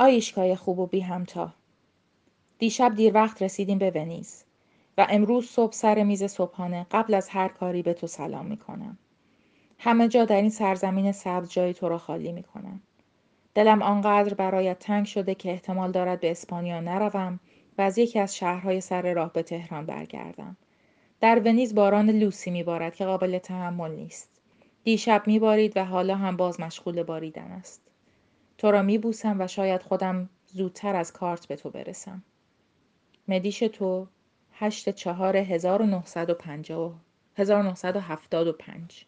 آیشکای خوب و بی همتا دیشب دیر وقت رسیدیم به ونیز و امروز صبح سر میز صبحانه قبل از هر کاری به تو سلام می‌کنم. همه جا در این سرزمین سبز جای تو را خالی می‌کنم. دلم آنقدر برایت تنگ شده که احتمال دارد به اسپانیا نروم و از یکی از شهرهای سر راه به تهران برگردم. در ونیز باران لوسی میبارد که قابل تحمل نیست. دیشب میبارید و حالا هم باز مشغول باریدن است. تو را میبوسم و شاید خودم زودتر از کارت به تو برسم. مدیش تو 8 4 1950 1975